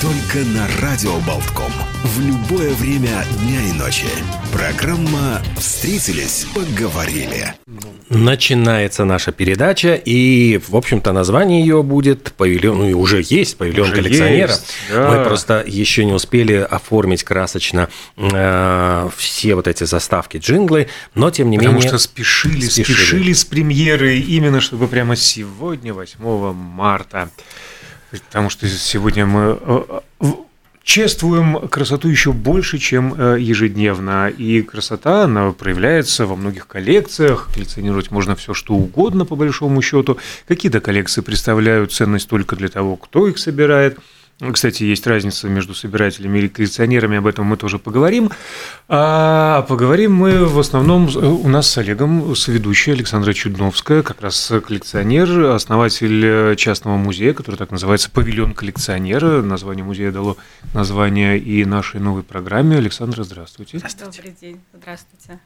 Только на Радио Болтком. В любое время дня и ночи. Программа «Встретились, поговорили». Начинается наша передача, и, в общем-то, название ее будет павильон, ну и уже есть павильон Уже коллекционера. есть, да. Мы просто еще не успели оформить красочно э, все вот эти заставки, джинглы, но тем не Потому менее. что спешили, спешили. спешили, с премьерой, именно чтобы прямо сегодня, 8 марта. Потому что сегодня мы э, чествуем красоту еще больше, чем э, ежедневно. И красота, она проявляется во многих коллекциях. Коллекционировать можно все, что угодно, по большому счету. Какие-то коллекции представляют ценность только для того, кто их собирает. Кстати, есть разница между собирателями и коллекционерами, об этом мы тоже поговорим. А поговорим мы в основном э, у нас с Олегом, с ведущей Александра Чудновская, как раз коллекционер, основатель э, частного музея, который так называется «Павильон коллекционера». Название музея дало название и нашей новой программе. Александра, здравствуйте. Добрый день, здравствуйте.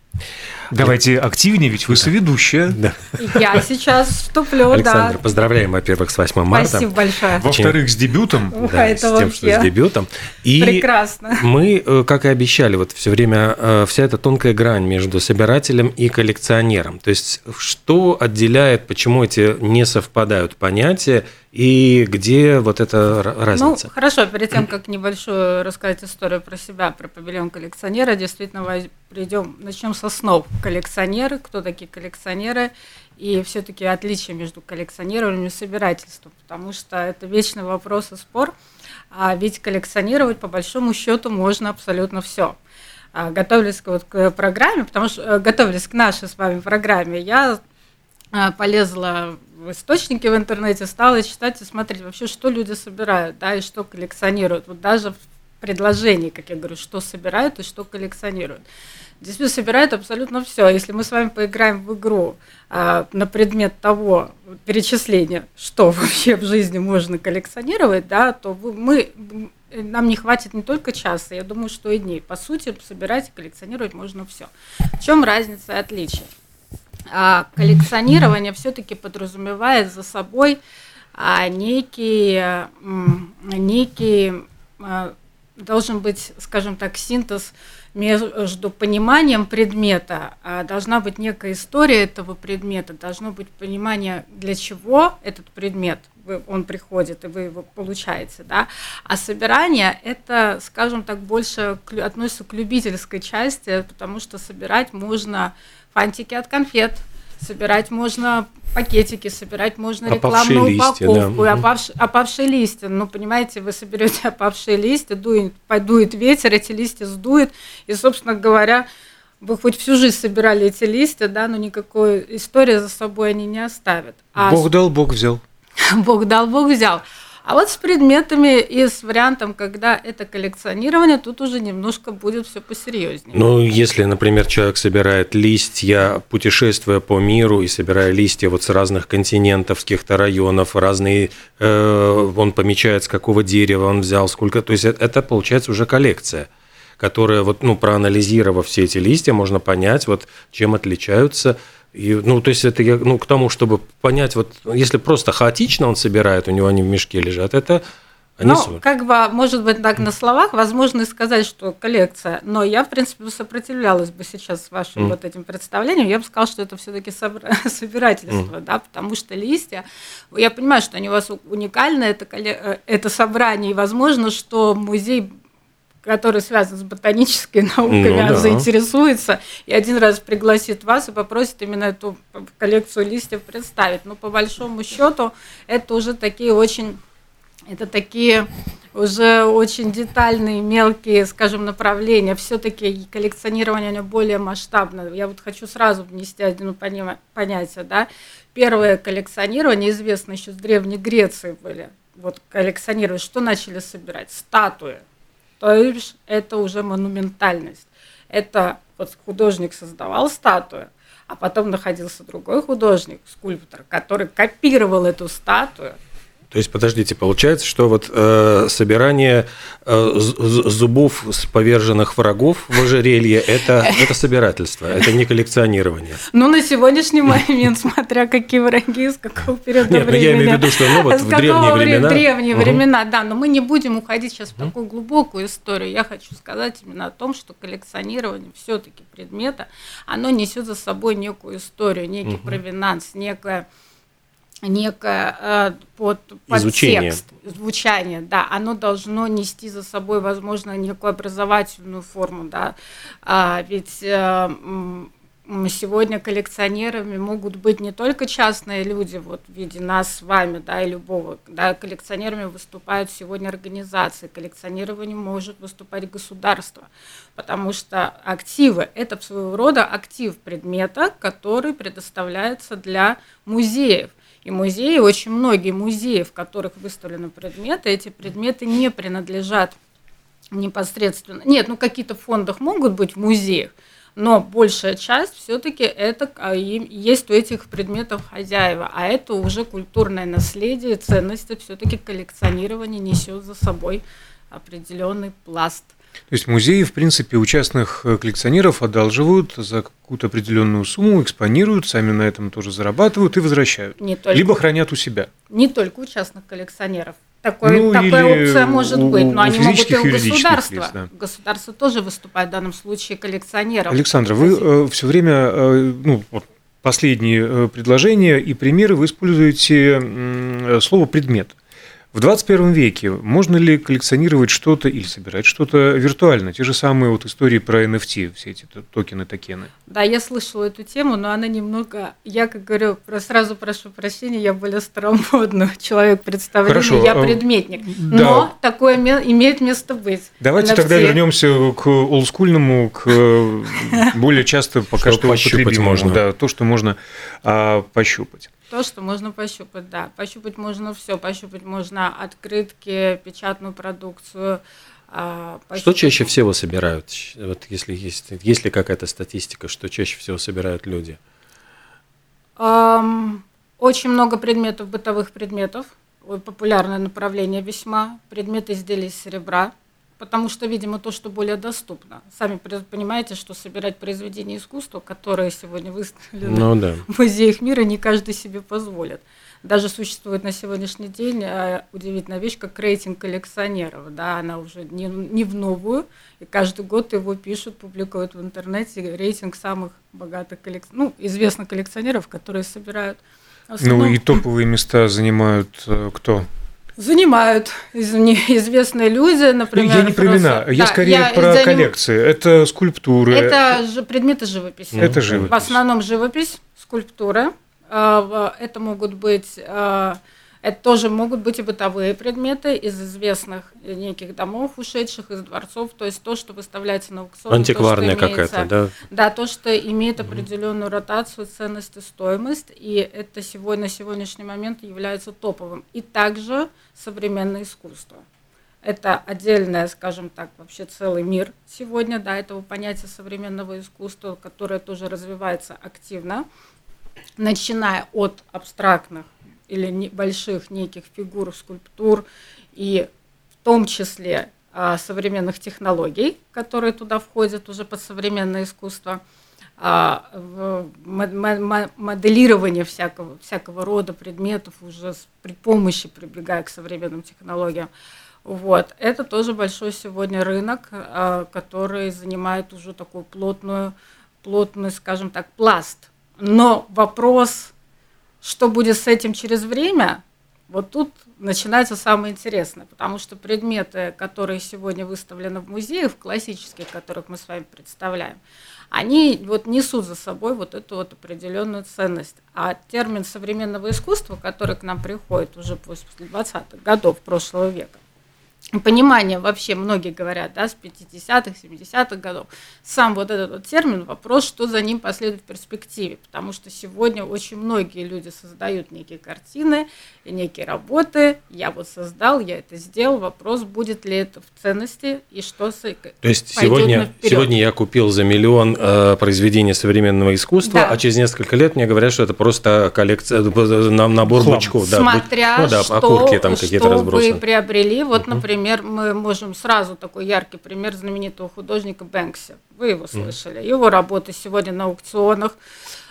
Давайте активнее, ведь вы соведущая. Да. Я сейчас вступлю, Александр, да. поздравляем, во-первых, с 8 марта. Спасибо большое. Во-вторых, с дебютом. Ух, Да, это с тем, что вообще с дебютом. И прекрасно. Мы, э, как и обещали, вот все время э, вся эта тонкая грань между собирателем и коллекционером. То есть, что отделяет, почему эти не совпадают понятия и где вот эта разница? Ну, хорошо, перед тем, как небольшую рассказать историю про себя, про павильон коллекционера, действительно придем, начнем с основ. Коллекционеры, кто такие коллекционеры, и все-таки отличие между коллекционированием и собирательством, потому что это вечный вопрос и спор. А ведь коллекционировать, по большому счету, можно абсолютно все. Готовились к, вот, к программе, потому что э, готовились к нашей с вами программе, я а, полезла в источники в интернете, стала читать и смотреть вообще, что люди собирают, да, и что коллекционируют. Вот даже в предложении, как я говорю, что собирают и что коллекционируют. Действительно, собирают абсолютно все. Если мы с вами поиграем в игру а, на предмет того перечисления, что вообще в жизни можно коллекционировать, да, то мы, нам не хватит не только часа, я думаю, что и дней. По сути, собирать и коллекционировать можно все. В чем разница и отличие? А коллекционирование все-таки подразумевает за собой а, некий, м, некий а, должен быть, скажем так, синтез между пониманием предмета, а, должна быть некая история этого предмета, должно быть понимание, для чего этот предмет он приходит, и вы его получаете, да, а собирание это, скажем так, больше относится к любительской части, потому что собирать можно фантики от конфет, собирать можно пакетики, собирать можно Опавшие рекламную листья, упаковку, да. опавш- опавшие листья. Ну, понимаете, вы соберете опавшие листья, дует, подует ветер, эти листья сдует, и, собственно говоря, вы хоть всю жизнь собирали эти листья, да, но никакой истории за собой они не оставят. А Бог дал, Бог взял. Бог дал, Бог взял. А вот с предметами и с вариантом, когда это коллекционирование, тут уже немножко будет все посерьезнее. Ну, если, например, человек собирает листья, путешествуя по миру и собирая листья вот с разных континентов, с каких-то районов, разные, э, он помечает, с какого дерева он взял, сколько, то есть это, это получается уже коллекция, которая вот, ну, проанализировав все эти листья, можно понять, вот, чем отличаются. И, ну, то есть это я, ну, к тому, чтобы понять, вот, если просто хаотично он собирает, у него они в мешке лежат, это они Ну, как бы, может быть, так на словах, возможно и сказать, что коллекция, но я, в принципе, сопротивлялась бы сейчас вашим Мгм. вот этим представлением, я бы сказала, что это все-таки собирательство, да, потому что листья, я понимаю, что они у вас уникальны, это, э, это собрание, и возможно, что музей который связан с ботаническими науками, Ну да. заинтересуется и один раз пригласит вас и попросит именно эту коллекцию листьев представить. Но по большому счету это уже такие очень это такие уже очень детальные, мелкие, скажем, направления. Все-таки коллекционирование оно более масштабное. Я вот хочу сразу внести одно понятие. Да? Первое коллекционирование, известно еще с Древней Греции были. Вот коллекционировать, что начали собирать? Статуи. То есть это уже монументальность. Это вот художник создавал статую, а потом находился другой художник, скульптор, который копировал эту статую то есть, подождите, получается, что вот э, собирание э, зубов с поверженных врагов в ожерелье это, это собирательство, это не коллекционирование. Ну, на сегодняшний момент, смотря какие враги, с какого периода Нет, времени. Ну, я имею в виду, что ну, вот в древние времена. древние времена, да, но мы не будем уходить сейчас в такую глубокую историю. Я хочу сказать именно о том, что коллекционирование все-таки предмета, оно несет за собой некую историю, некий провинанс, некое некое э, под, подтекст, звучание, да, оно должно нести за собой, возможно, некую образовательную форму, да, а, ведь э, сегодня коллекционерами могут быть не только частные люди, вот в виде нас с вами, да, и любого, да, коллекционерами выступают сегодня организации, коллекционирование может выступать государство, потому что активы – это своего рода актив предмета, который предоставляется для музеев – и музеи, очень многие музеи, в которых выставлены предметы, эти предметы не принадлежат непосредственно. Нет, ну какие-то в фондах могут быть в музеях, но большая часть все-таки это а, есть у этих предметов хозяева, а это уже культурное наследие, ценности, все-таки коллекционирование несет за собой определенный пласт – то есть музеи, в принципе, у частных э, коллекционеров одалживают за какую-то определенную сумму, экспонируют, сами на этом тоже зарабатывают и возвращают. Не только, Либо хранят у себя. Не только у частных коллекционеров. Такой, ну, такая опция может у, быть, но они могут и у государства. Лиц, да. Государство тоже выступает в данном случае коллекционером. Александра, вы э, все время, э, ну, вот последние э, предложения и примеры вы используете э, слово предмет. В 21 веке можно ли коллекционировать что-то или собирать что-то виртуально? Те же самые вот истории про NFT, все эти токены, токены. Да, я слышала эту тему, но она немного, я как говорю, сразу прошу прощения, я более старомодный человек представления, Хорошо. я а, предметник. Да. Но такое имеет место быть. Давайте NFT. тогда вернемся к олдскульному, к э, более часто пока что, что употребимому. Да, то, что можно а, пощупать. То, что можно пощупать, да. Пощупать можно все. Пощупать можно открытки, печатную продукцию. А, пощупать... Что чаще всего собирают? Вот если есть, есть ли какая-то статистика, что чаще всего собирают люди? Очень много предметов, бытовых предметов. Популярное направление весьма. Предметы изделий из серебра потому что, видимо, то, что более доступно. Сами понимаете, что собирать произведения искусства, которые сегодня выставлены ну, да. в музеях мира, не каждый себе позволит. Даже существует на сегодняшний день э, удивительная вещь, как рейтинг коллекционеров. Да, она уже не, не в новую, и каждый год его пишут, публикуют в интернете рейтинг самых богатых коллекционеров, ну, известных коллекционеров, которые собирают. Основном... Ну и топовые места занимают э, кто? Занимают известные люди, например. Я не про имена, я да, скорее я про заним... коллекции. Это скульптуры. Это же предметы живописи. Это живопись. В основном живопись, скульптура. Это могут быть а, это тоже могут быть и бытовые предметы из известных неких домов, ушедших из дворцов, то есть то, что выставляется на аукцион. Антикварная какая-то, да? Да, то, что имеет определенную ротацию, ценность и стоимость, и это сегодня, на сегодняшний момент является топовым. И также современное искусство. Это отдельное, скажем так, вообще целый мир сегодня, да, этого понятия современного искусства, которое тоже развивается активно, начиная от абстрактных или небольших неких фигур, скульптур и в том числе а, современных технологий, которые туда входят уже под современное искусство, а, моделирование всякого, всякого рода предметов уже при помощи прибегая к современным технологиям. Вот. Это тоже большой сегодня рынок, а, который занимает уже такую плотную, плотную, скажем так, пласт. Но вопрос что будет с этим через время, вот тут начинается самое интересное, потому что предметы, которые сегодня выставлены в музеях, классических, которых мы с вами представляем, они вот несут за собой вот эту вот определенную ценность. А термин современного искусства, который к нам приходит уже после 20-х годов прошлого века, понимание вообще, многие говорят, да, с 50-х, 70-х годов, сам вот этот вот термин, вопрос, что за ним последует в перспективе, потому что сегодня очень многие люди создают некие картины, некие работы, я вот создал, я это сделал, вопрос, будет ли это в ценности и что с То есть сегодня, сегодня я купил за миллион э, произведений современного искусства, да. а через несколько лет мне говорят, что это просто коллекция, э, набор Хлам. бычков. Да, Смотря ну, да, что, окурки там какие-то разбросаны. вы приобрели, вот, угу. например, например, мы можем сразу такой яркий пример знаменитого художника Бэнкси. Вы его слышали. Mm. Его работы сегодня на аукционах.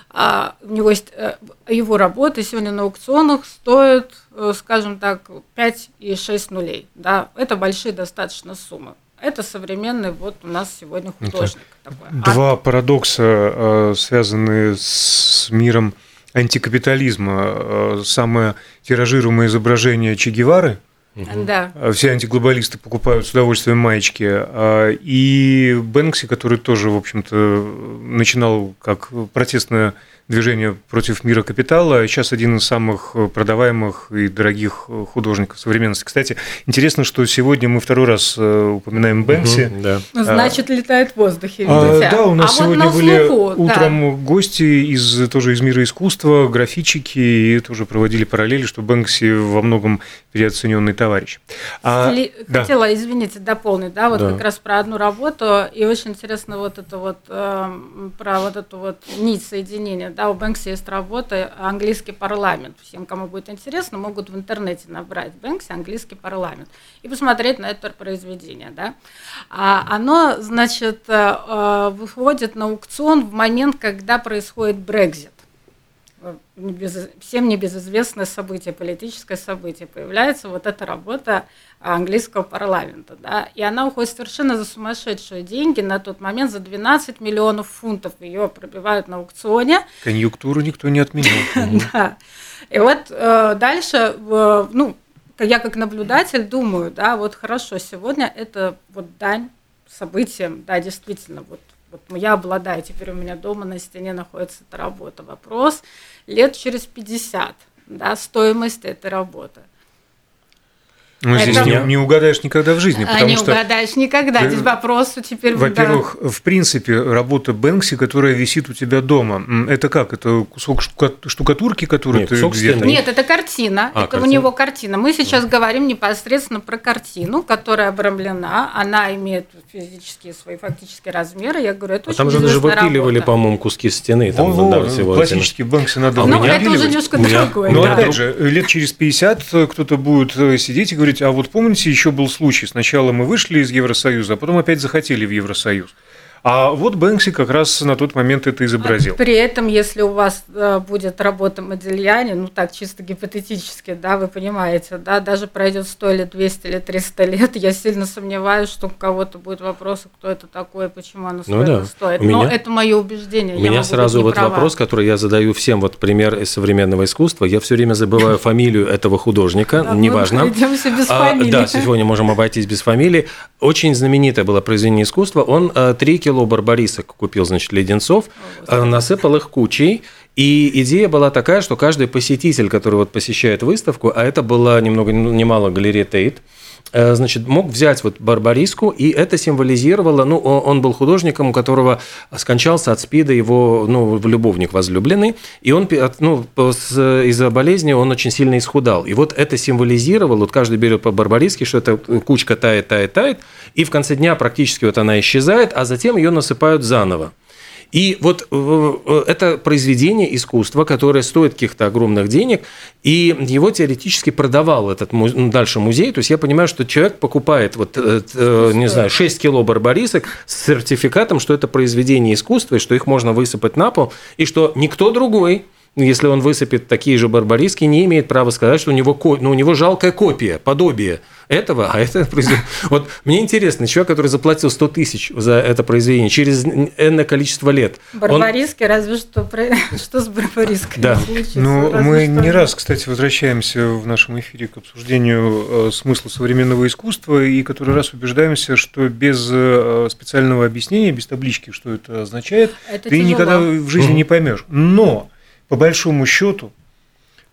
А, у него есть э, его работы сегодня на аукционах стоят, э, скажем так, 5 и 6 нулей. Да? Это большие достаточно суммы. Это современный вот у нас сегодня художник. Это такой. Два Арт. парадокса, э, связанные с миром антикапитализма. Самое тиражируемое изображение Че Гевары – Угу. Да. Все антиглобалисты покупают с удовольствием маечки. А, и Бэнкси, который тоже, в общем-то, начинал как протестное движение против мира капитала. Сейчас один из самых продаваемых и дорогих художников современности. Кстати, интересно, что сегодня мы второй раз э, упоминаем Бэнкси. Угу, да. Ну, значит, летает в воздухе. А, да, у нас а сегодня вот были слуху, утром да. гости из тоже из мира искусства, графичики, и тоже проводили параллели, что Бэнкси во многом переоцененный товарищ. А, Хотела, да. извините, дополнить, да, вот да. как раз про одну работу, и очень интересно вот это вот, э, про вот эту вот нить соединения, да, у Бэнкси есть работа «Английский парламент». Всем, кому будет интересно, могут в интернете набрать Бэнкси «Английский парламент» и посмотреть на это произведение. Да? А оно, значит, э, э, выходит на аукцион в момент, когда происходит Брекзит всем небезызвестное событие, политическое событие, появляется вот эта работа английского парламента, да, и она уходит совершенно за сумасшедшие деньги, на тот момент за 12 миллионов фунтов ее пробивают на аукционе. Конъюнктуру никто не отменял. Да, и вот э, дальше, ну, я как наблюдатель думаю, да, вот хорошо, сегодня это вот дань событиям, да, действительно, вот вот я обладаю, теперь у меня дома на стене находится эта работа. Вопрос лет через 50, да, стоимость этой работы. Ну, здесь это... не, не угадаешь никогда в жизни, потому а не что... угадаешь никогда, здесь вопрос теперь... Во-первых, да. в принципе, работа Бэнкси, которая висит у тебя дома, это как? Это кусок штукатурки, который Нет, ты где-то... Нет, это картина, а, это картина. у него картина. Мы сейчас да. говорим непосредственно про картину, которая обрамлена, она имеет физические свои фактические размеры, я говорю, это а очень Там же даже выпиливали, по-моему, куски стены. Там, Вон, да, всего классический Бэнкси надо Ну, это уже немножко другое. Но, опять же, лет через 50 кто-то будет э, сидеть и говорить, говорить, а вот помните, еще был случай, сначала мы вышли из Евросоюза, а потом опять захотели в Евросоюз. А вот Бэнкси как раз на тот момент это изобразил. При этом, если у вас э, будет работа Модельяне, ну так чисто гипотетически, да, вы понимаете, да, даже пройдет 100 или 200 или 300 лет, я сильно сомневаюсь, что у кого-то будет вопрос, кто это такое, почему оно стоит, ну, да. стоит. У Но меня, это мое убеждение. У меня сразу вот права. вопрос, который я задаю всем, вот пример из современного искусства. Я все время забываю фамилию этого художника, неважно. без а, фамилии. Да, сегодня можем обойтись без фамилии. Очень знаменитое было произведение искусства. Он э, три кило барбарисок купил, значит, леденцов, э, насыпал их кучей, и идея была такая, что каждый посетитель, который вот посещает выставку, а это было ни много ни мало галерея Тейт, значит, мог взять вот барбариску, и это символизировало, ну, он был художником, у которого скончался от СПИДа его, ну, любовник возлюбленный, и он, ну, из-за болезни он очень сильно исхудал. И вот это символизировало, вот каждый берет по барбариске, что это кучка тает, тает, тает, и в конце дня практически вот она исчезает, а затем ее насыпают заново. И вот э, э, это произведение искусства, которое стоит каких-то огромных денег, и его теоретически продавал этот ну, дальше музей. То есть я понимаю, что человек покупает, вот, э, не знаю, 6 кило барбарисок с сертификатом, что это произведение искусства, и что их можно высыпать на пол, и что никто другой если он высыпет такие же барбариски, не имеет права сказать, что у него, ну, у него жалкая копия, подобие этого, а это произведение. Вот мне интересно, человек, который заплатил 100 тысяч за это произведение через энное количество лет. Барбариски, он... разве что, что с барбариской да. Ну, мы не раз, кстати, возвращаемся в нашем эфире к обсуждению э, смысла современного искусства и который раз убеждаемся, что без э, специального объяснения, без таблички, что это означает, это ты тяжело. никогда в жизни не поймешь. Но по большому счету,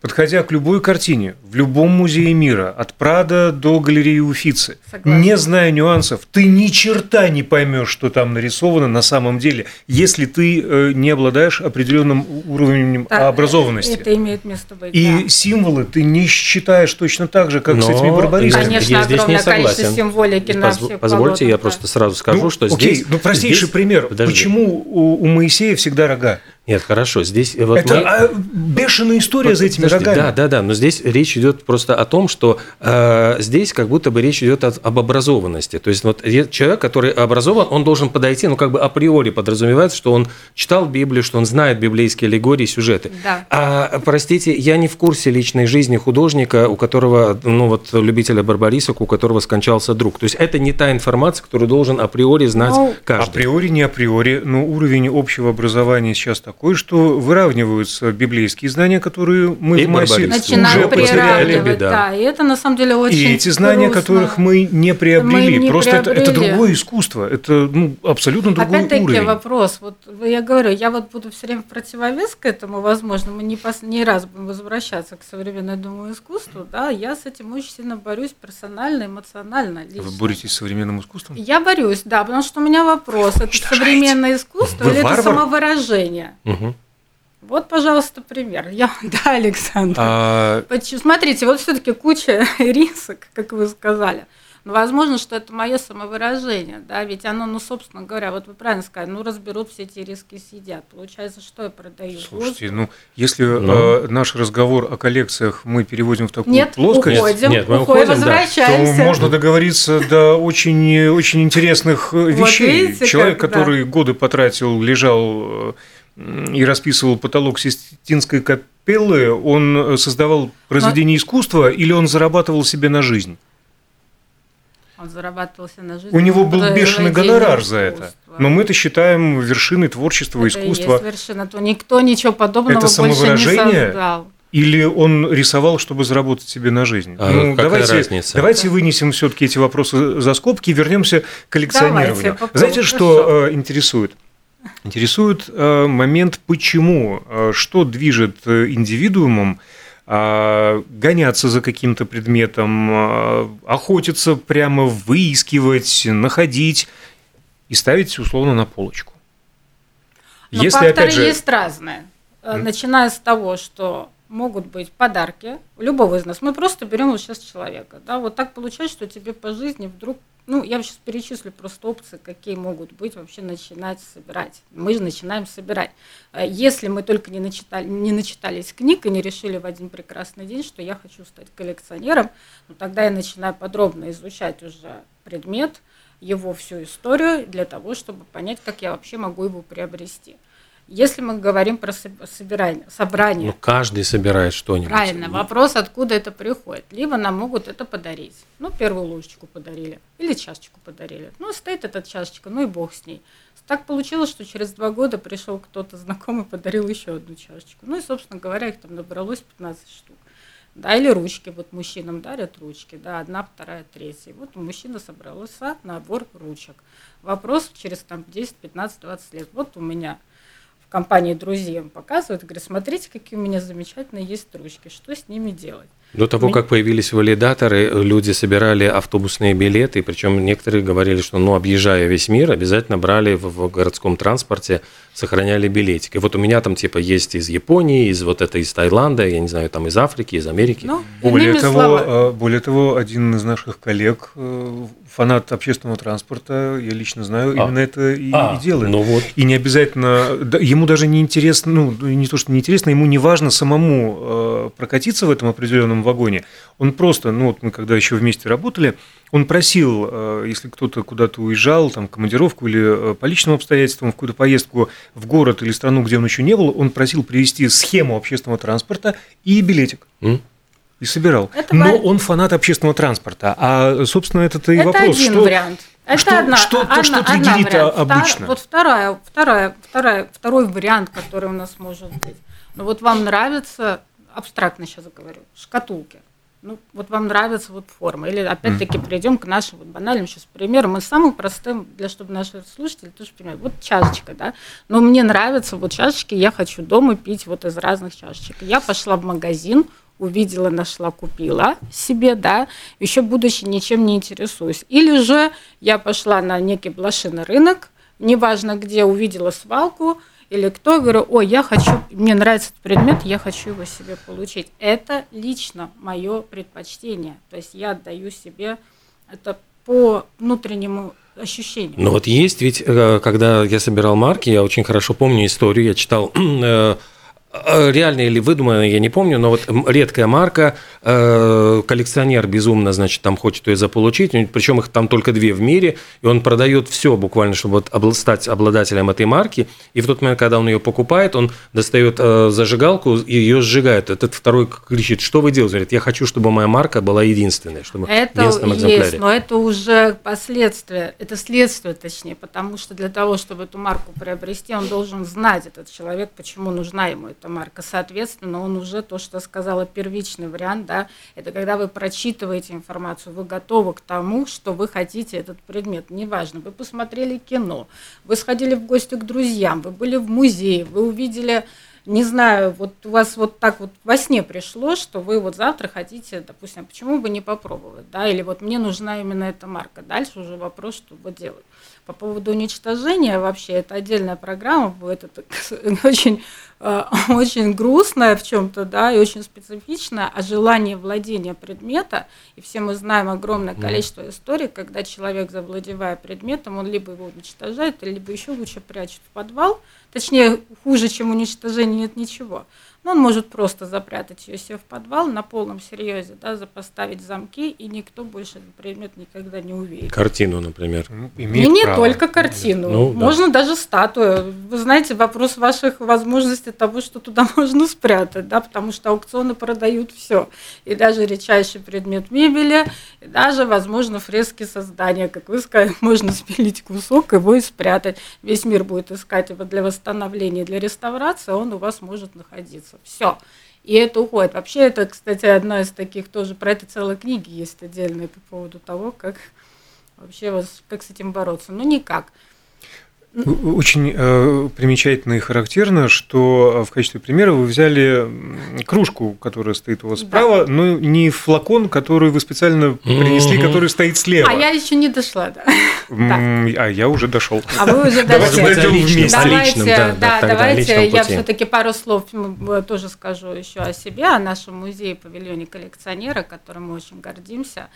подходя к любой картине, в любом музее мира, от Прада до галереи Уфицы, Согласна. не зная нюансов, ты ни черта не поймешь, что там нарисовано на самом деле, если ты э, не обладаешь определенным уровнем Да, образованности. Это имеет место быть. И да. символы ты не считаешь точно так же, как с Но этими барбаристами. Конечно, я здесь не согласен. символики на Позв- всех Позвольте, я полотнах, просто сразу скажу, Ну, что окей, здесь... ну простейший здесь- пример. Подожди. Почему у, у Моисея всегда рога? Нет, хорошо, здесь... Вот Это мы- а, бешеная история за этими Подожди, рогами. Да, да, да, но здесь речь идет просто о том, что э, здесь как будто бы речь идет от- об образованности. То есть вот человек, который образован, он должен подойти, ну как бы априори подразумевается, что он читал Библию, что он знает библейские аллегории, сюжеты. Да. А, простите, я не в курсе личной жизни художника, у которого, ну вот любителя барбарисок, у которого скончался друг. То есть это не та информация, которую должен априори знать Ну, каждый. Априори, не априори, но уровень общего образования сейчас такой, что выравниваются библейские знания, которые мы И в массе уже потеряли. да. И это на самом деле очень И эти знания, грустно. которых мы не приобрели, Мы не просто это, это приобрели. другое искусство, это ну, абсолютно другой Опять-таки уровень. вопрос. Вот я говорю, я вот буду все время в противовес к этому, возможно, мы не, пос- не раз будем возвращаться к современному искусству, да, я с этим очень сильно борюсь персонально, эмоционально. Лично. Вы боретесь с современным искусством? Я борюсь, да, потому что у меня вопрос, это современное искусство Вы или это варвар? самовыражение? Мгм. Вот, пожалуйста, пример. Я, да, Александр. А, Почему- Смотрите, вот все-таки куча рисок, как вы сказали. Но возможно, что это мое самовыражение, да, ведь оно, ну, собственно говоря, вот вы правильно сказали, ну, разберут все эти риски и съедят. Получается, что я продаю? слушайте, Воздух? ну если Ну. э, наш разговор о коллекциях мы переводим в такую Нет, плоскость, уходим, Нет, мы уходим, уходим, да. то возвращаемся. можно договориться до очень, очень интересных э, вещей. видите, Человек, как, да. который годы потратил, лежал э, и расписывал потолок Систинской капеллы, он э, создавал произведение искусства или он зарабатывал себе на жизнь? Он зарабатывал себе на жизнь. У него был произведением бешеный гонорар за это. Но мы это считаем вершиной творчества, Это и искусства. есть вершина. То никто ничего подобного Это больше не самовыражение? создал. Или он рисовал, чтобы заработать себе на жизнь? А ну, какая давайте, разница? давайте вынесем все-таки эти вопросы за скобки и вернемся к коллекционированию. Давайте. Знаете, что э, интересует? Интересует э, момент, почему, э, что движет э, индивидуумом э, гоняться за каким-то предметом, э, охотиться прямо, выискивать, находить и ставить условно на полочку. Но Если, факторы опять же, есть разные. Начиная с того, что могут быть подарки любого из нас. Мы просто берем вот сейчас человека. Да, вот так получается, что тебе по жизни вдруг, ну, я сейчас перечислю просто опции, какие могут быть вообще начинать собирать. Мы же начинаем собирать. Э, Если мы только не, начитали, не начитались книг и не решили в один прекрасный день, что я хочу стать коллекционером, ну, тогда я начинаю подробно изучать уже предмет, его всю историю для того, чтобы понять, как я вообще могу его приобрести. Если мы говорим про соб- собирание, собрание, Ну, каждый собирает что-нибудь. правильно, вопрос, откуда это приходит. Либо нам могут это подарить. Ну, первую ложечку подарили, или чашечку подарили. Ну, стоит эта чашечка, ну и бог с ней. Так получилось, что через два года пришел кто-то знакомый, подарил еще одну чашечку. Ну и, собственно говоря, их там набралось 15 штук. Да, или ручки, вот мужчинам дарят ручки, да, одна, вторая, третья. Вот у мужчины собрался набор ручек. Вопрос через там 10, 15, 20 лет. Вот у меня компании друзей им показывают, говорят, смотрите, какие у меня замечательные есть ручки, что с ними делать? До того, Ми- как появились валидаторы, люди собирали автобусные билеты, причем некоторые говорили, что, ну, объезжая весь мир, обязательно брали в, в городском транспорте, сохраняли билетик. И вот у меня там типа есть из Японии, из вот это из Таиланда, я не знаю, там из Африки, из Америки. Ну, Более того, словами, э, более того, один из наших коллег, э, фанат общественного транспорта, я лично знаю, А. именно это и, А, и делает. ну вот. И не обязательно, да, ему даже не интересно, ну, не то, что не интересно, ему не важно самому э, прокатиться в этом определенном вагоне. Он просто, ну, вот мы когда еще вместе работали, он просил, э, если кто-то куда-то уезжал, там, командировку или э, по личным обстоятельствам, в какую-то поездку в город или страну, где он еще не был, он просил привезти схему общественного транспорта и билетик. М? И собирал. Это Но он фанат общественного транспорта. А, собственно, это-то и это вопрос. один что, вариант. Это что- одна, что- одна, что одна триггерит вариант. а- Втор- обычно? Вот вторая, вторая, вторая, второй вариант, который у нас может быть. Ну вот вам нравится, абстрактно сейчас говорю, шкатулки. Ну, вот вам нравится вот форма. Или опять-таки перейдем к нашим вот банальным сейчас примерам. Мы самым простым, для чтобы наши слушатели тоже понимали. Вот чашечка, да. Но мне нравятся вот чашечки, я хочу дома пить вот из разных чашечек. Я пошла в магазин, увидела, нашла, купила себе, да, еще будучи ничем не интересуюсь. Или же я пошла на некий блошиный рынок, неважно где, увидела свалку, или кто, говорю, ой, я хочу, мне нравится этот предмет, я хочу его себе получить. Это лично мое предпочтение. То есть я отдаю себе это по внутреннему ощущению. Ну вот есть ведь, э, когда я собирал марки, я очень хорошо помню историю, я читал э, Э, реально или выдуманно, я не помню, но вот редкая марка, э, коллекционер безумно, значит, там хочет ее заполучить, причем их там только две в мире, и он продает все буквально, чтобы вот стать обладателем этой марки, и в тот момент, когда он ее покупает, он достает э, зажигалку и ее сжигает. Этот второй кричит, что вы делаете? Говорит, я хочу, чтобы моя марка была единственной, чтобы это в экземпляре. есть, но это уже последствия, это следствие, точнее, потому что для того, чтобы эту марку приобрести, он должен знать, этот человек, почему нужна ему эта марка. Соответственно, он уже то, что сказала, первичный вариант, да, это когда вы прочитываете информацию, вы готовы к тому, что вы хотите этот предмет. Неважно, вы посмотрели кино, вы сходили в гости к друзьям, вы были в музее, вы увидели не знаю, вот у вас вот так вот во сне пришло, что вы вот завтра хотите, допустим, почему бы не попробовать, да, или вот мне нужна именно эта марка. Дальше уже вопрос, что вы делать. По поводу уничтожения вообще, это отдельная программа будет, это очень, очень грустная в чем-то, да, и очень специфичная, а желание владения предмета, и все мы знаем огромное количество историй, когда человек, завладевая предметом, он либо его уничтожает, либо еще лучше прячет в подвал, точнее, хуже, чем уничтожение, нет ничего – он может просто запрятать ее себе в подвал на полном серьезе, да, запоставить замки, и никто больше этот предмет никогда не увидит. Картину, например. Ну, и не право. только картину. Ну, можно да. даже статую. Вы знаете, вопрос ваших возможностей того, что туда можно спрятать, да, потому что аукционы продают все. И даже редчайший предмет мебели, и даже, возможно, фрески создания. Как вы сказали, можно спилить кусок, его и спрятать. Весь мир будет искать его для восстановления, для реставрации, а он у вас может находиться. Все. И это уходит. Вообще, это, кстати, одна из таких тоже, про это целая книги есть отдельные по поводу того, как вообще вас, как с этим бороться. Ну, никак. Очень э, примечательно и характерно, что в качестве примера вы взяли кружку, которая стоит у вас справа, да. но не флакон, который вы специально принесли, который стоит слева. А я еще не дошла, да. А я уже дошел. А вы уже дошли. Давайте вместе. Давайте, да, давайте я все-таки пару слов тоже скажу еще о себе, о нашем музее павильоне коллекционера, которым мы очень гордимся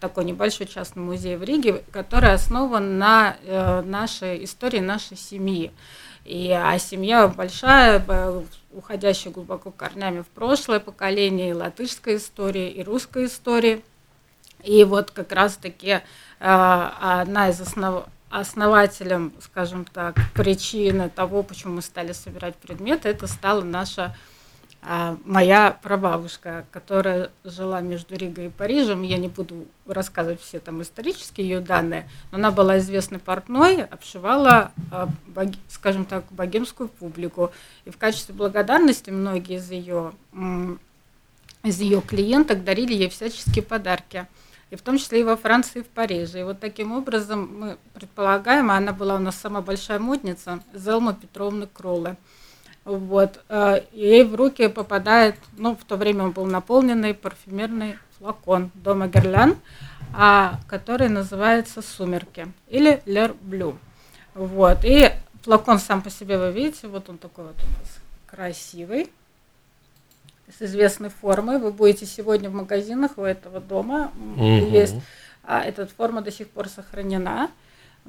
такой небольшой частный музей в Риге, который основан на э, нашей истории нашей семьи. И, а семья большая, уходящая глубоко корнями в прошлое поколение, и латышской истории, и русской истории. И вот как раз-таки э, одна из основ основателем, скажем так, причины того, почему мы стали собирать предметы, это стала наша а моя прабабушка, которая жила между Ригой и Парижем, я не буду рассказывать все там исторические ее данные, но она была известной портной, обшивала, а, скажем так, богемскую публику. И в качестве благодарности многие из ее, из ее клиенток дарили ей всяческие подарки. И в том числе и во Франции, и в Париже. И вот таким образом мы предполагаем, а она была у нас самая большая модница, Зелма Петровна Кролле – вот. Э, ей в руки попадает, ну, в то время он был наполненный парфюмерный флакон дома Герлян, а, который называется «Сумерки» или «Лер Блю». Вот. И флакон сам по себе вы видите, вот он такой вот у нас красивый, с известной формой. Вы будете сегодня в магазинах у этого дома. Угу. Есть а, эта форма до сих пор сохранена.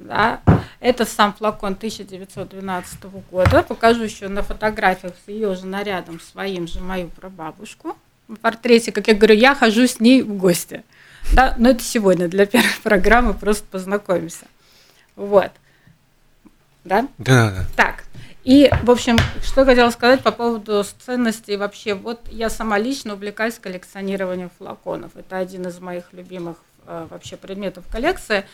Да. Это сам флакон 1912 года. Покажу еще на фотографиях с ее же нарядом своим же мою прабабушку. В портрете, как я говорю, я хожу с ней в гости. Да, но это сегодня для первой программы просто познакомимся. Вот. Да? Да, да. Так. И, в общем, что хотела сказать по поводу ценностей вообще. Вот я сама лично увлекаюсь коллекционированием флаконов. Это один из моих любимых э, вообще предметов коллекции.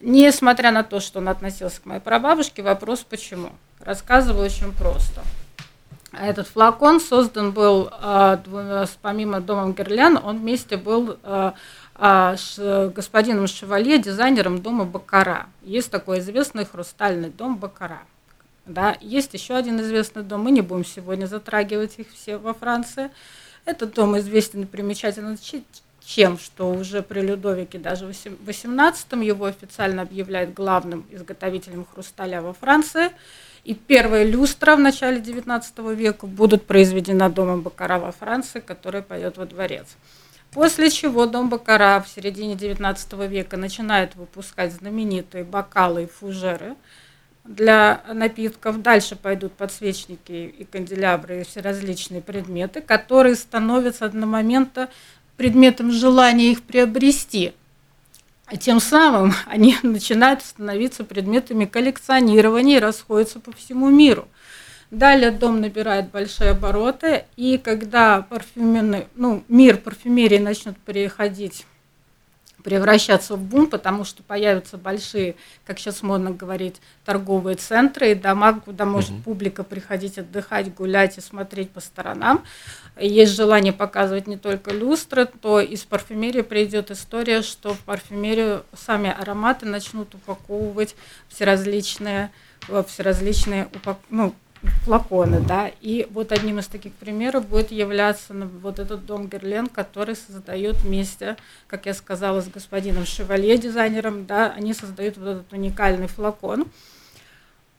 Несмотря на то, что он относился к моей прабабушке, вопрос почему. Рассказываю очень просто. Этот флакон создан был, э, помимо дома Герлен, он вместе был э, э, с господином Шевалье, дизайнером дома Бакара. Есть такой известный хрустальный дом Бакара. Да, есть еще один известный дом, мы не будем сегодня затрагивать их все во Франции. Этот дом известен и чем, что уже при Людовике даже в XVIII его официально объявляют главным изготовителем хрусталя во Франции. И первая люстра в начале XIX века будут произведена домом Бакара во Франции, которая пойдет во дворец. После чего дом Бакара в середине XIX века начинает выпускать знаменитые бокалы и фужеры для напитков. Дальше пойдут подсвечники и канделябры и все различные предметы, которые становятся одномоментно предметом желания их приобрести. А тем самым они начинают становиться предметами коллекционирования и расходятся по всему миру. Далее дом набирает большие обороты, и когда парфюмерный, ну, мир парфюмерии начнет переходить превращаться в бум, потому что появятся большие, как сейчас модно говорить, торговые центры и дома, куда может угу. публика приходить отдыхать, гулять и смотреть по сторонам. Есть желание показывать не только люстры, то из парфюмерии придет история, что в парфюмерию сами ароматы начнут упаковывать все различные, все различные ну, флаконы, да, и вот одним из таких примеров будет являться вот этот дом Герлен, который создает вместе, как я сказала, с господином Шевалье, дизайнером, да, они создают вот этот уникальный флакон.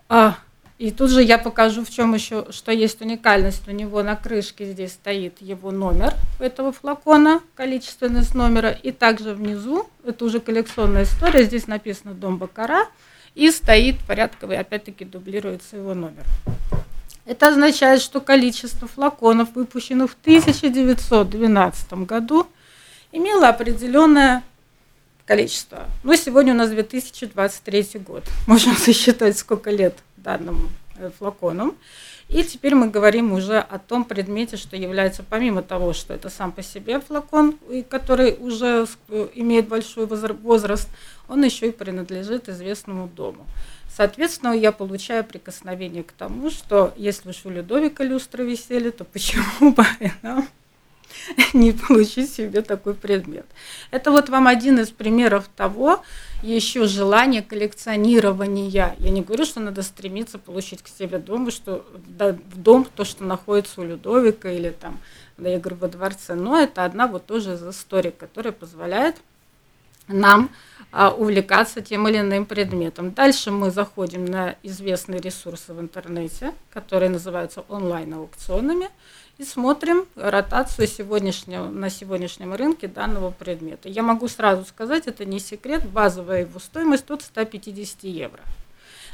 А, и тут же я покажу, в чем еще, что есть уникальность. У него на крышке здесь стоит его номер этого флакона, количественность номера, и также внизу, это уже коллекционная история, здесь написано «Дом Бакара», и стоит порядковый, опять-таки дублируется его номер. Это означает, что количество флаконов, выпущенных в 1912 году, имело определенное количество. Но сегодня у нас 2023 год. Можем сосчитать, сколько лет данному э, флакону. И теперь мы говорим уже о том предмете, что является, помимо того, что это сам по себе флакон, который уже имеет большой возраст, он еще и принадлежит известному дому. Соответственно, я получаю прикосновение к тому, что если уж у Людовика люстры висели, то почему бы нам не получить себе такой предмет. Это вот вам один из примеров того, еще желание коллекционирования. Я не говорю, что надо стремиться получить к себе дом, что в дом то, что находится у Людовика или там, да, я говорю, во дворце, но это одна вот тоже из историй, которая позволяет нам увлекаться тем или иным предметом. Дальше мы заходим на известные ресурсы в интернете, которые называются онлайн-аукционами, и смотрим ротацию сегодняшнего, на сегодняшнем рынке данного предмета. Я могу сразу сказать, это не секрет, базовая его стоимость от 150 евро.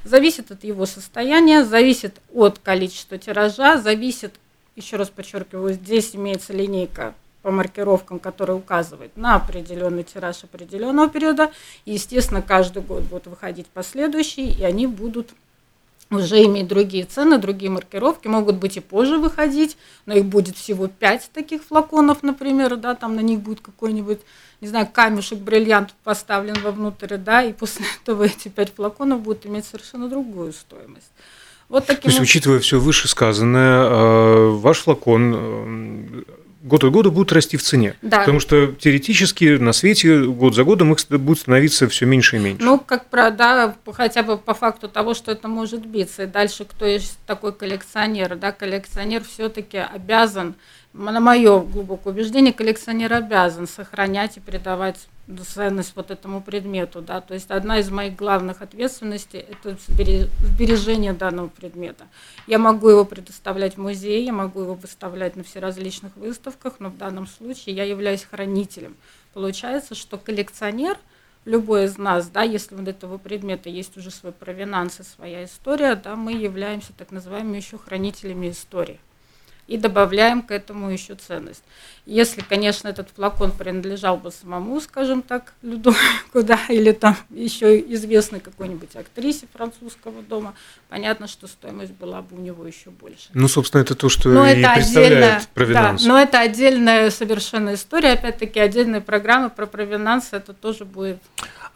Зависит от его состояния, зависит от количества тиража, зависит, еще раз подчеркиваю, здесь имеется линейка по маркировкам, которые указывают на определенный тираж определенного периода. И, естественно, каждый год будут выходить последующие, и они будут уже иметь другие цены, другие маркировки, могут быть и позже выходить, но их будет всего 5 таких флаконов, например, да, там на них будет какой-нибудь, не знаю, камешек, бриллиант поставлен вовнутрь, да, и после этого эти 5 флаконов будут иметь совершенно другую стоимость. Вот таким То есть, учитывая все вышесказанное, э, ваш флакон э, год от года будут расти в цене. Да. Потому что теоретически на свете год за годом их будет становиться все меньше и меньше. Ну, как про, да, хотя бы по факту того, что это может биться. И дальше, кто есть такой коллекционер, да, коллекционер все-таки обязан на мое глубокое убеждение, коллекционер обязан сохранять и передавать ценность вот этому предмету. Да? То есть одна из моих главных ответственностей – это сбережение данного предмета. Я могу его предоставлять в музее, я могу его выставлять на всеразличных выставках, но в данном случае я являюсь хранителем. Получается, что коллекционер – любой из нас, да, если у этого предмета есть уже свой провинанс и своя история, да, мы являемся так называемыми еще хранителями истории и добавляем к этому еще ценность. Если, конечно, этот флакон принадлежал бы самому, скажем так, Людовику, да, или там еще известной какой-нибудь актрисе французского дома, понятно, что стоимость была бы у него еще больше. Ну, собственно, это то, что но и это представляет провинанс. Да, но это отдельная совершенно история, опять-таки отдельная программа про провинанс, это тоже будет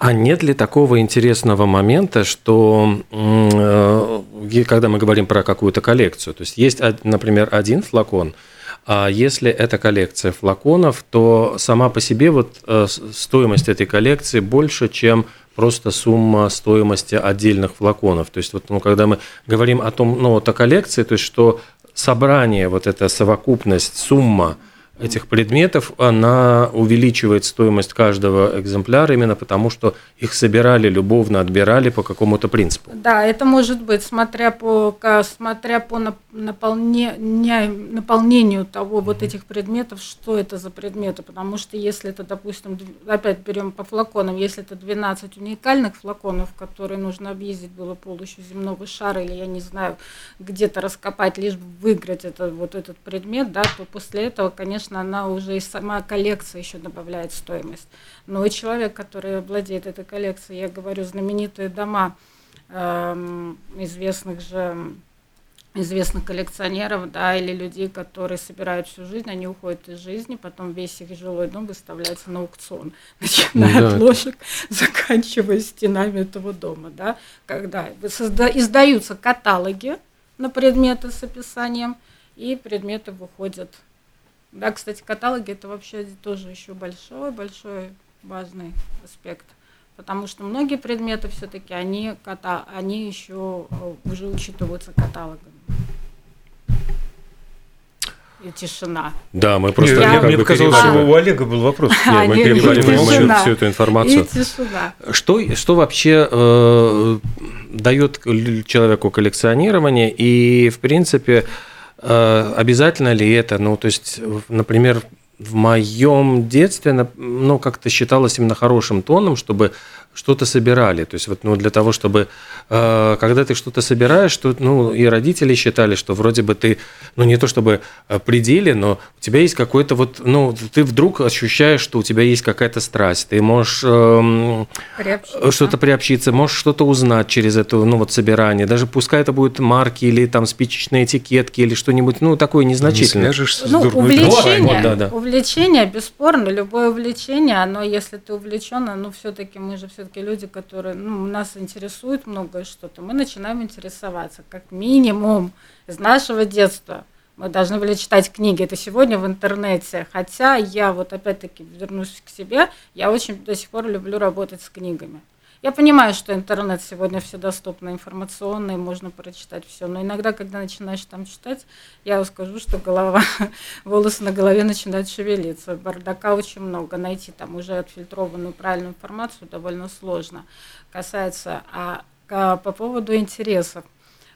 а нет ли такого интересного момента, что э, когда мы говорим про какую-то коллекцию. То есть есть, например, один флакон, а если это коллекция флаконов, то сама по себе вот э, стоимость этой коллекции больше, чем просто сумма стоимости отдельных флаконов. То есть вот, ну, когда мы говорим о том, ну, вот о коллекции, то есть что собрание, вот эта совокупность, сумма – этих предметов, она увеличивает стоимость каждого экземпляра именно потому, что их собирали любовно, отбирали по какому-то принципу. Да, это может быть, смотря по, смотря по наполнению, наполнению того вот этих предметов, что это за предметы, потому что если это, допустим, опять берем по флаконам, если это 12 уникальных флаконов, которые нужно объездить было полностью земного шара, или я не знаю, где-то раскопать, лишь бы выиграть это, вот этот предмет, да, то после этого, конечно, конечно, она уже и сама коллекция еще добавляет стоимость. Но человек, который владеет этой коллекцией, я говорю, знаменитые дома э, известных же известных коллекционеров, да, или людей, которые собирают всю жизнь, они уходят из жизни, потом весь их жилой дом выставляется на аукцион, начиная да. от ложек, заканчивая стенами этого дома, да, когда издаются каталоги на предметы с описанием, и предметы выходят да, кстати, каталоги это вообще тоже еще большой, большой важный аспект. Потому что многие предметы все-таки они, ката, они еще э, уже учитываются каталогами. И тишина. Да, мы просто... Я, мне показалось, что у Олега был вопрос. Нет, мы перебрали всю эту информацию. И тишина. Что, что вообще э, дает человеку коллекционирование и, в принципе, Э, обязательно ли это? Ну, то есть, например, в моем детстве, ну, как-то считалось именно хорошим тоном, чтобы что-то собирали. То есть вот ну, для того, чтобы, э, когда ты что-то собираешь, то, ну, и родители считали, что вроде бы ты, ну, не то чтобы э, пределе, но у тебя есть какой-то вот, ну, ты вдруг ощущаешь, что у тебя есть какая-то страсть, ты можешь э, что-то приобщиться, можешь что-то узнать через это, ну, вот собирание, даже пускай это будут марки или там спичечные этикетки или что-нибудь, ну, такое незначительное. Не свяжешься ну, увлечение, да, да. увлечение, бесспорно, любое увлечение, оно, если ты увлечен, оно все-таки, мы же все все-таки люди, которые, ну, нас интересует многое что-то, мы начинаем интересоваться, как минимум, из нашего детства. Мы должны были читать книги. Это сегодня в интернете. Хотя я вот опять-таки вернусь к себе, я очень до сих пор люблю работать с книгами. Я понимаю, что интернет сегодня все доступно, информационный, можно прочитать все, но иногда, когда начинаешь там читать, я скажу, что голова, волосы на голове начинают шевелиться, бардака очень много, найти там уже отфильтрованную правильную информацию довольно сложно. Касается, а, по поводу интересов,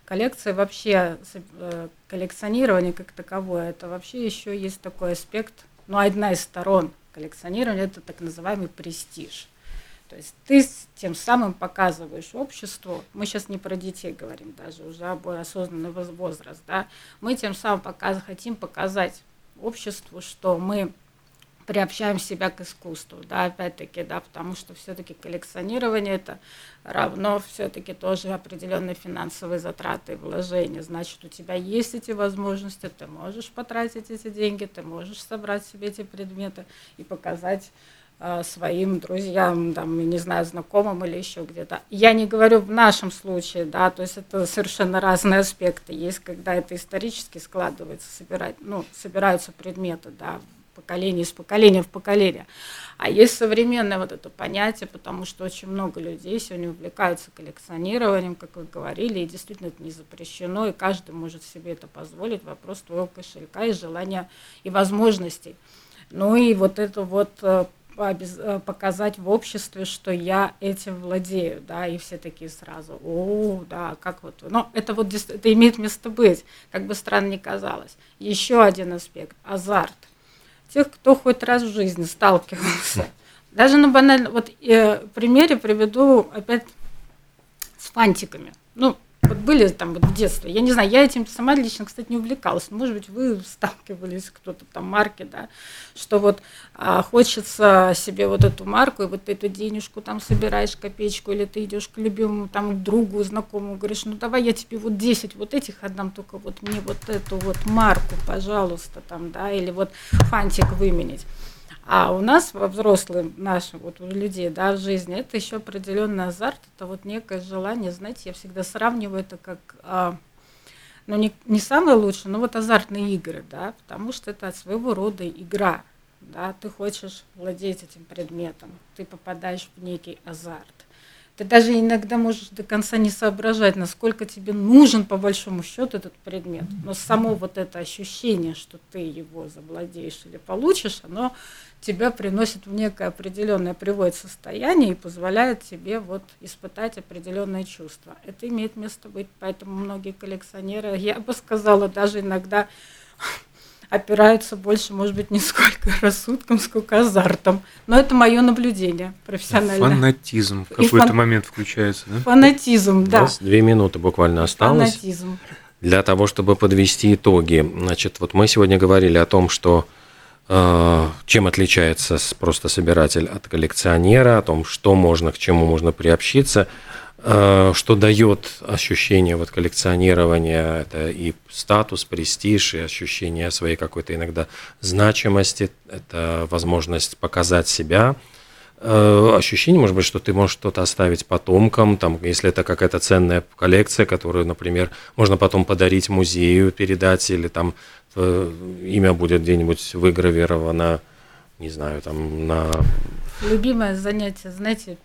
коллекция вообще, э, коллекционирование как таковое, это вообще еще есть такой аспект, ну, одна из сторон коллекционирования, это так называемый престиж – то есть ты тем самым показываешь обществу, мы сейчас не про детей говорим даже, уже об осознанный возраст, да, мы тем самым показ, хотим показать обществу, что мы приобщаем себя к искусству, да, опять-таки, да, потому что все-таки коллекционирование это равно все-таки тоже определенные финансовые затраты и вложения. Значит, у тебя есть эти возможности, ты можешь потратить эти деньги, ты можешь собрать себе эти предметы и показать своим друзьям, там, не знаю, знакомым или еще где-то. Я не говорю в нашем случае, да, то есть это совершенно разные аспекты. Есть, когда это исторически складывается, собирать, ну, собираются предметы, да, поколение из поколения в поколение. А есть современное вот это понятие, потому что очень много людей сегодня увлекаются коллекционированием, как вы говорили, и действительно это не запрещено, и каждый может себе это позволить. Вопрос твоего кошелька и желания и возможностей. Ну и вот это вот э, Э, показать в обществе, что я этим владею, да, и все такие сразу, о, да, как вот, но это вот это имеет место быть, как бы странно ни казалось. Еще один аспект – азарт. Тех, кто хоть раз в жизни сталкивался, даже на банальном, вот э, примере приведу опять с фантиками. Ну, вот были там вот в детстве, я не знаю, я этим сама лично, кстати, не увлекалась, может быть, вы сталкивались, кто-то там марки, да, что вот а, хочется себе вот эту марку, и вот эту денежку там собираешь, копеечку, или ты идешь к любимому там другу, знакомому, говоришь, ну давай я тебе вот 10 вот этих отдам, только вот мне вот эту вот марку, пожалуйста, там, да, или вот фантик выменить. А у нас, во взрослым нашим, вот у людей, да, в жизни, это еще определенный азарт, это вот некое желание, знаете, я всегда сравниваю это как, а, ну, не, не самое лучшее, но вот азартные игры, да, потому что это своего рода игра, да, ты хочешь владеть этим предметом, ты попадаешь в некий азарт. Ты даже иногда можешь до конца не соображать, насколько тебе нужен по большому счету этот предмет. Но само вот это ощущение, что ты его завладеешь или получишь, оно тебя приносит в некое определенное, приводит состояние и позволяет тебе вот испытать определенные чувства. Это имеет место быть, поэтому многие коллекционеры, я бы сказала, даже иногда опираются больше, может быть, не сколько рассудком, сколько азартом. Но это мое наблюдение профессиональное. Фанатизм в какой-то фан... момент включается, да? Фанатизм, да. две минуты буквально осталось. Фанатизм. Для того, чтобы подвести итоги. Значит, вот мы сегодня говорили о том, что э, чем отличается просто собиратель от коллекционера, о том, что можно, к чему можно приобщиться – что дает ощущение вот коллекционирования, это и статус, престиж, и ощущение своей какой-то иногда значимости, это возможность показать себя, э, ощущение, может быть, что ты можешь что-то оставить потомкам, там, если это какая-то ценная коллекция, которую, например, можно потом подарить музею, передать, или там э, имя будет где-нибудь выгравировано, не знаю, там на Любимое занятие, знаете,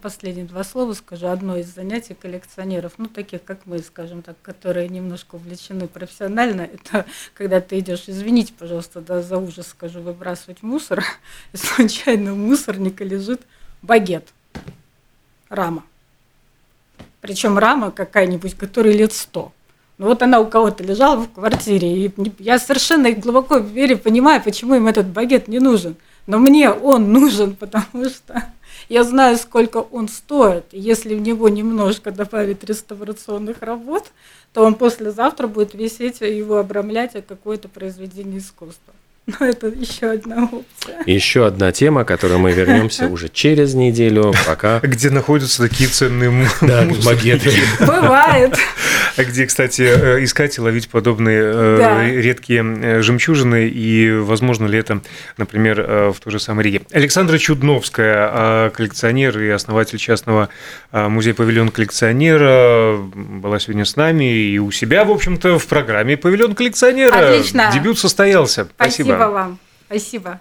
последние два слова скажу, одно из занятий коллекционеров, ну, таких, как мы, скажем так, которые немножко увлечены профессионально, это когда ты идешь, извините, пожалуйста, да, за ужас скажу, выбрасывать мусор, и случайно у мусорника лежит багет, рама. Причем рама какая-нибудь, которой лет сто. Ну вот она у кого-то лежала в квартире, и я совершенно глубоко верю, понимаю, почему им этот багет не нужен – но мне он нужен, потому что я знаю, сколько он стоит. Если в него немножко добавить реставрационных работ, то он послезавтра будет висеть его обрамлять какое-то произведение искусства. Но это еще одна опция. Еще одна тема, к которой мы вернемся уже через неделю, пока... Где находятся такие ценные магеты. Бывает. А где, кстати, э, искать и ловить подобные э, редкие э, жемчужины, и возможно ли это, например, в той же самой Риге. Александра Чудновская, коллекционер и основатель частного музея «Павильон коллекционера», была сегодня с нами и у себя, в общем-то, в программе «Павильон коллекционера». Отлично. Дебют состоялся. Спасибо. Спасибо вам. Спасибо.